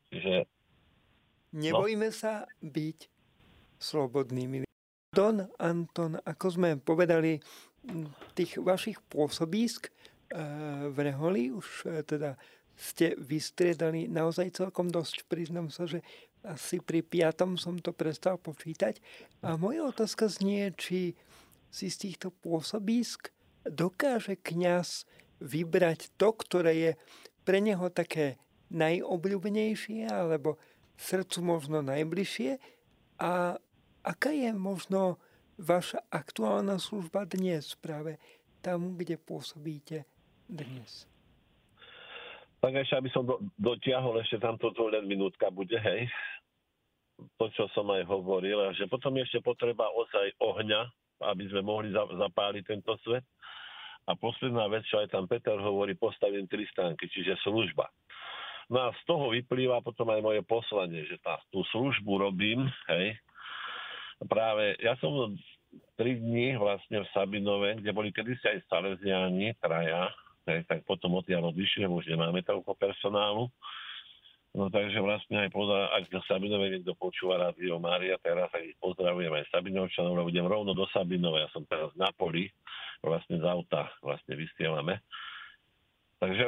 Čiže Nebojme no. sa byť slobodnými. Don Anton, ako sme povedali, tých vašich pôsobísk eh, v Reholi už eh, teda ste vystriedali naozaj celkom dosť. Priznám sa, že asi pri piatom som to prestal počítať. A moja otázka znie, či si z týchto pôsobísk dokáže kňaz vybrať to, ktoré je pre neho také najobľúbenejšie alebo srdcu možno najbližšie a aká je možno vaša aktuálna služba dnes práve tam, kde pôsobíte dnes? Tak ešte, aby som do, dotiahol, ešte tamto to len minútka bude, hej. To, čo som aj hovoril, že potom ešte potreba ozaj ohňa, aby sme mohli za, zapáliť tento svet. A posledná vec, čo aj tam Peter hovorí, postavím tri stránky, čiže služba. No a z toho vyplýva potom aj moje poslanie, že tá, tú službu robím, hej. Práve, ja som tri dní vlastne v Sabinove, kde boli kedysi aj Salesiani, traja, hej, tak potom odtiaľ odišli, už nemáme toľko personálu. No takže vlastne aj poza, ak na Sabinove niekto počúva Rádio Mária, teraz aj pozdravujem aj Sabinovčanov, lebo idem rovno do Sabinove, ja som teraz na poli, vlastne z auta vlastne vysielame. Takže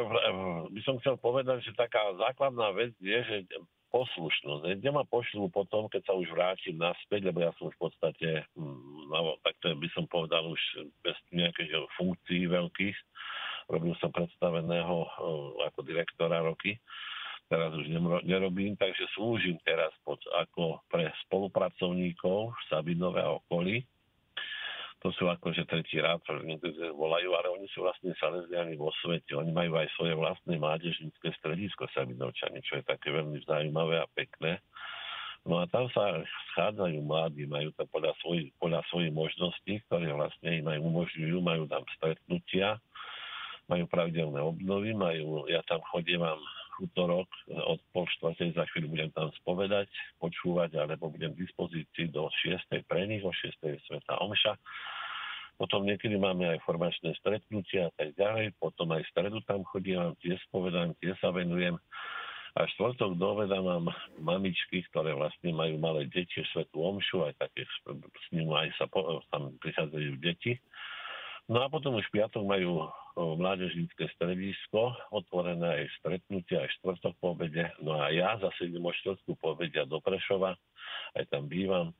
by som chcel povedať, že taká základná vec je, že poslušnosť. Kde ma pošlú potom, keď sa už vrátim naspäť, lebo ja som v podstate, hm, no, tak to by som povedal už bez nejakých funkcií veľkých. Robil som predstaveného hm, ako direktora roky. Teraz už nerobím, takže slúžim teraz pod, ako pre spolupracovníkov v Sabinove a okolí to sú akože tretí rád, niektorí volajú, ale oni sú vlastne salesiani vo svete. Oni majú aj svoje vlastné mládežnícke stredisko Sabinovčany, čo je také veľmi zaujímavé a pekné. No a tam sa schádzajú mladí, majú to podľa svojich, podľa svojich možností, ktoré vlastne im aj umožňujú, majú tam stretnutia, majú pravidelné obnovy, majú, ja tam chodím, mám útorok od pol štvrtej, za chvíľu budem tam spovedať, počúvať, alebo budem v dispozícii do 6. pre nich, o 6. Sveta Omša. Potom niekedy máme aj formačné stretnutia a tak ďalej. Potom aj stredu tam chodím, tiež spovedám, tiež sa venujem. A štvrtok do obeda mám mamičky, ktoré vlastne majú malé deti, svetú omšu, aj také s ním aj sa po, tam prichádzajú deti. No a potom už piatok majú mládežnícke stredisko, otvorené aj stretnutie, aj štvrtok po obede. No a ja zase idem o štvrtku po obede do Prešova, aj tam bývam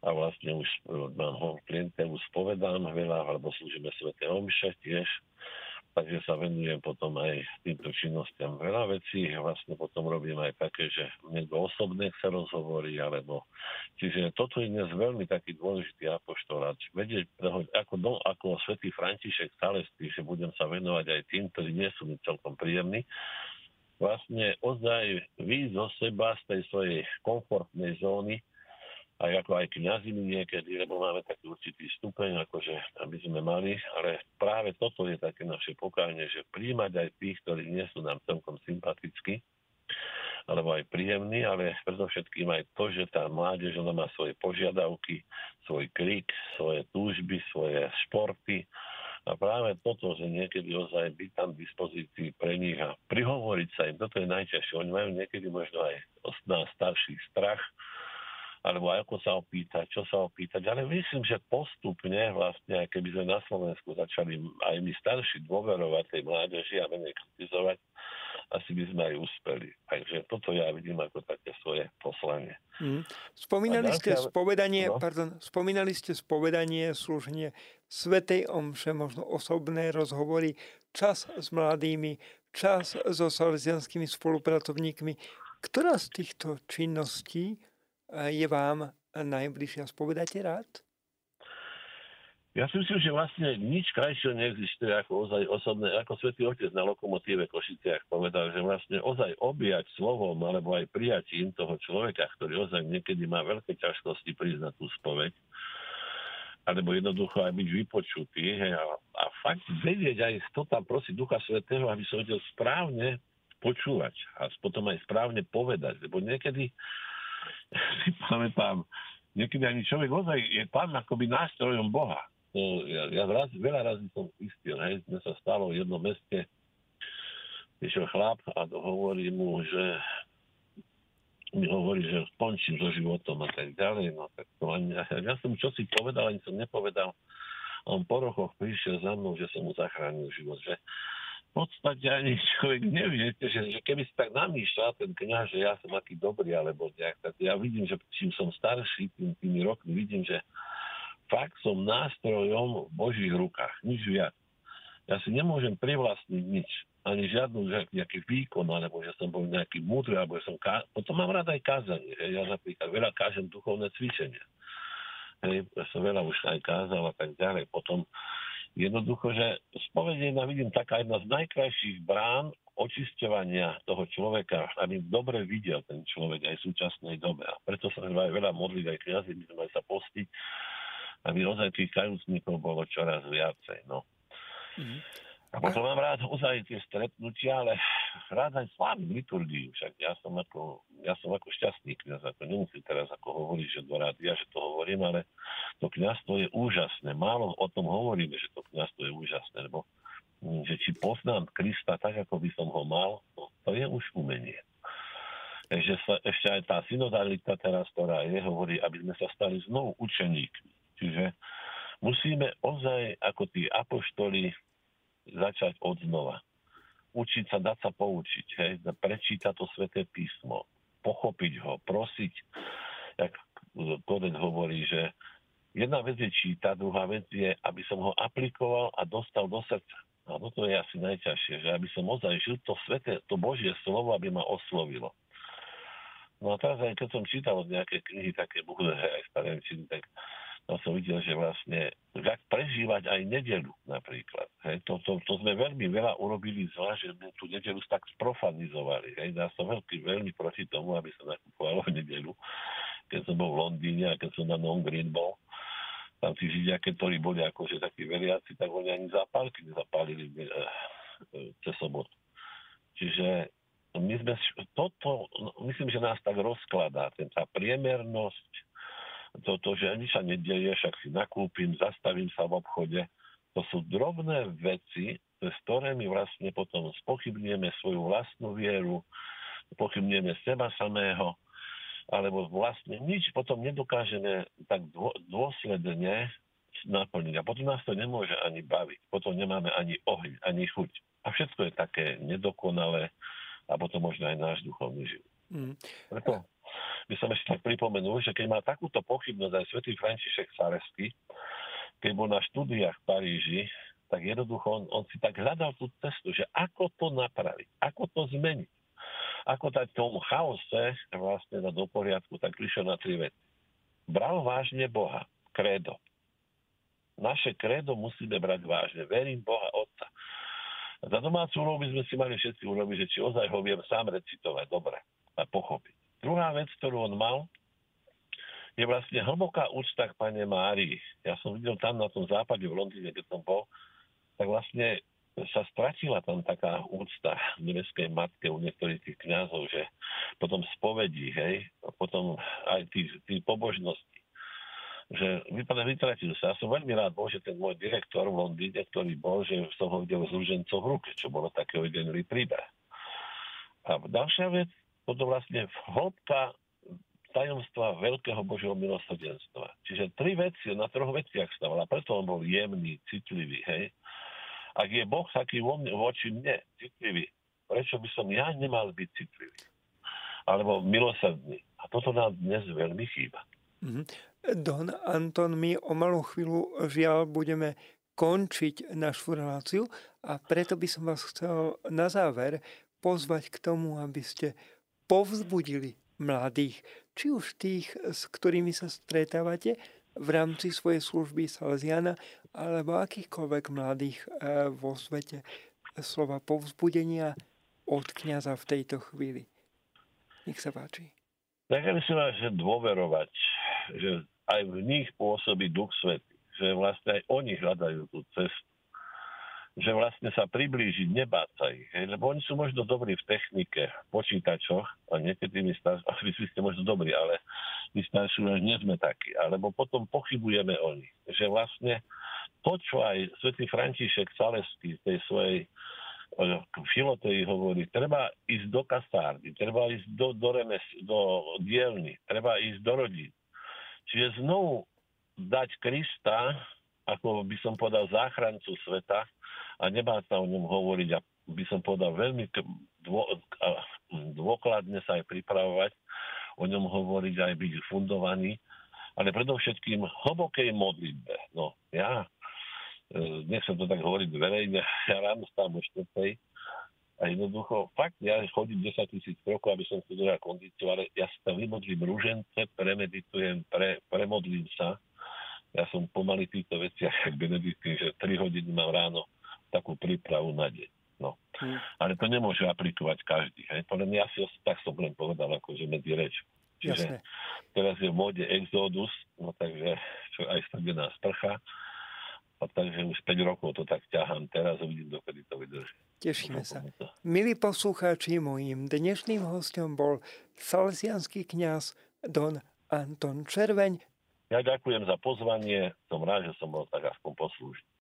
a vlastne už mám ho klientelu spovedám veľa, alebo slúžime Svete Omše tiež. Takže sa venujem potom aj týmto činnostiam. Veľa vecí vlastne potom robím aj také, že niekto osobne chce rozhovory, alebo... Čiže toto je dnes veľmi taký dôležitý apoštolát. Vedieť, ako, do, ako svätý František Salestý, že budem sa venovať aj tým, ktorí nie sú mi celkom príjemní, vlastne ozaj výjsť zo seba z tej svojej komfortnej zóny aj ako aj kniazimi niekedy, lebo máme taký určitý stupeň, akože aby sme mali, ale práve toto je také naše pokánie, že príjmať aj tých, ktorí nie sú nám celkom sympatickí, alebo aj príjemní, ale predovšetkým aj to, že tá mládež, ona má svoje požiadavky, svoj krik, svoje túžby, svoje športy, a práve toto, že niekedy ozaj byť tam v dispozícii pre nich a prihovoriť sa im, toto je najťažšie. Oni majú niekedy možno aj od nás starší strach, alebo ako sa opýtať, čo sa opýtať. Ale myslím, že postupne vlastne, keby sme na Slovensku začali aj my starší dôverovať tej mládeži a menej kritizovať, asi by sme aj uspeli. Takže toto ja vidím ako také svoje poslanie. Mm. Spomínali ste spovedanie, no? pardon, spomínali ste spovedanie, služenie Svetej Omše, možno osobné rozhovory, čas s mladými, čas so salesianskými spolupracovníkmi. Ktorá z týchto činností je vám najbližšia? Spovedáte rád? Ja si myslím, že vlastne nič krajšieho neexistuje ako ozaj osobné, ako svätý Otec na lokomotíve Košiciach povedal, že vlastne ozaj objať slovom alebo aj prijatím toho človeka, ktorý ozaj niekedy má veľké ťažkosti na tú spoveď, alebo jednoducho aj byť vypočutý hej, a, a fakt vedieť aj to tam prosiť Ducha Svetého, aby som vedel správne počúvať a potom aj správne povedať, lebo niekedy si pamätám, niekedy ani človek ozaj je tam akoby nástrojom Boha. To, ja, ja raz, veľa razy som istil, hej, sme sa stalo v jednom meste, išiel chlap a hovorí mu, že mi hovorí, že skončím so životom a tak ďalej. No, tak to ani, ja som čo si povedal, ani som nepovedal. On po rokoch prišiel za mnou, že som mu zachránil život. Že podstate ani človek nevie, že, že keby si tak namýšľal ten kniaz, že ja som aký dobrý, alebo nejak, tak ja vidím, že čím som starší, tým, tými rokmi vidím, že fakt som nástrojom v Božích rukách, nič viac. Ja si nemôžem privlastniť nič, ani žiadnu nejaký výkon, alebo že som bol nejaký múdry, alebo že som ká... potom mám rád aj kázanie. Že ja napríklad veľa kážem duchovné cvičenia. Hej, ja som veľa už aj kázal a tak ďalej. Potom Jednoducho, že spovedenia vidím taká jedna z najkrajších brán očisťovania toho človeka, aby dobre videl ten človek aj v súčasnej dobe. A preto sa aj veľa modliť, aj kniazy by sme sa postiť, aby ozaj tých kajúcnikov bolo čoraz viacej. No. Mm-hmm. A potom mám rád ozaj tie stretnutia, ale rád aj slávim liturgiu. Však ja som ako, ja som ako štastný kniaz, ako nemusím teraz ako hovoriť, že do rádia, že to hovorím, ale to kniazstvo je úžasné. Málo o tom hovoríme, že to kniazstvo je úžasné, lebo hm, že či poznám Krista tak, ako by som ho mal, no, to je už umenie. Takže sa, ešte aj tá synodalita teraz, ktorá je, hovorí, aby sme sa stali znovu učeníkmi. Čiže musíme ozaj ako tí apoštoli začať od znova. Učiť sa, dať sa poučiť, hej, prečítať to sveté písmo, pochopiť ho, prosiť, jak Kodex hovorí, že jedna vec je čítať, druhá vec je, aby som ho aplikoval a dostal do srdca. A toto je asi najťažšie, že aby som ozaj žil to sveté, to Božie slovo, aby ma oslovilo. No a teraz aj keď som čítal nejaké knihy také bude aj staré tak to som videl, že vlastne jak prežívať aj nedelu napríklad. Hej, to, to, to, sme veľmi veľa urobili zla, že sme tú nedelu tak sprofanizovali. Hej. Ja som veľmi, veľmi proti tomu, aby sa nakupovalo nedelu, keď som bol v Londýne a keď som na Non Green bol. Tam tí židia, ktorí boli akože takí veriaci, tak oni ani zapálky nezapálili eh, cez sobotu. Čiže my sme, toto, no, myslím, že nás tak rozkladá, tá priemernosť, to, to, že ani sa nedieje, však si nakúpim, zastavím sa v obchode. To sú drobné veci, s ktorými vlastne potom spochybnieme svoju vlastnú vieru, pochybnieme seba samého, alebo vlastne nič potom nedokážeme tak dôsledne naplniť. A potom nás to nemôže ani baviť. Potom nemáme ani oheň, ani chuť. A všetko je také nedokonalé a potom možno aj náš duchovný život. Mm. Preto by som ešte pripomenul, že keď má takúto pochybnosť aj svätý František Salesky, keď bol na štúdiách v Paríži, tak jednoducho on, on si tak hľadal tú cestu, že ako to napraviť, ako to zmeniť. Ako dať tomu chaose vlastne do poriadku, tak prišiel na tri veci. Bral vážne Boha, kredo. Naše kredo musíme brať vážne. Verím Boha Otca. Za domácu úlohu by sme si mali všetci urobiť, že či ozaj ho viem sám recitovať dobre a pochopiť. Druhá vec, ktorú on mal, je vlastne hlboká úcta k Pane Márii. Ja som videl tam na tom západe v Londýne, keď som bol, tak vlastne sa stratila tam taká úcta k nebeskej matke u niektorých tých kňazov, že potom spovedí, hej, a potom aj tých, tých pobožností že vypadá, vytratil sa. Ja som veľmi rád bol, že ten môj direktor v Londýne, ktorý bol, že som ho videl s rúžencov v ruke, čo bolo také ojedinelý príbeh. A ďalšia vec, toto vlastne hĺbka tajomstva veľkého Božieho milosrdenstva. Čiže tri veci, na troch veciach staval a preto on bol jemný, citlivý, hej. Ak je Boh taký vo mne, voči mne citlivý, prečo by som ja nemal byť citlivý? Alebo milosrdný. A toto nám dnes veľmi chýba. Mm-hmm. Don Anton, my o malú chvíľu žiaľ budeme končiť našu reláciu a preto by som vás chcel na záver pozvať k tomu, aby ste povzbudili mladých, či už tých, s ktorými sa stretávate v rámci svojej služby Salesiana, alebo akýchkoľvek mladých eh, vo svete. Slova povzbudenia od kniaza v tejto chvíli. Nech sa páči. Tak by si mal dôverovať, že aj v nich pôsobí Duch Svetý, že vlastne aj oni hľadajú tú cestu že vlastne sa priblížiť, nebáť sa ich. Hej? Lebo oni sú možno dobrí v technike, v počítačoch, a niekedy my starší, vy ste možno dobrí, ale my starší už nie sme takí. Alebo potom pochybujeme o nich. Že vlastne to, čo aj svätý František Saleský z tej svojej filotei hovorí, treba ísť do kasárny, treba ísť do, do, remes, do dielny, treba ísť do rodín. Čiže znovu dať Krista, ako by som povedal, záchrancu sveta, a nemá sa o ňom hovoriť a by som povedal veľmi dô, dôkladne sa aj pripravovať, o ňom hovoriť aj byť fundovaný, ale predovšetkým hlbokej modlitbe. No, ja e, nechcem to tak hovoriť verejne, ja ráno stávam o štvrtej a jednoducho, fakt, ja chodím 10 tisíc rokov, aby som si držal kondíciu, ale ja sa vymodlím rúžence, premeditujem, pre, premodlím sa. Ja som pomaly týchto veciach, jak Benediktín, že 3 hodiny mám ráno takú prípravu na deň. No. Hmm. Ale to nemôže aplikovať každý. Hej. To len ja si tak som len povedal, akože medzi reč. Čiže Jasne. teraz je v móde Exodus, no takže čo aj strdená sprcha. A takže už 5 rokov to tak ťahám. Teraz uvidím, dokedy to vydrží. Tešíme sa. Milí poslucháči, mojím dnešným hostom bol salesianský kňaz Don Anton Červeň. Ja ďakujem za pozvanie. Som rád, že som bol tak aspoň poslúžiť.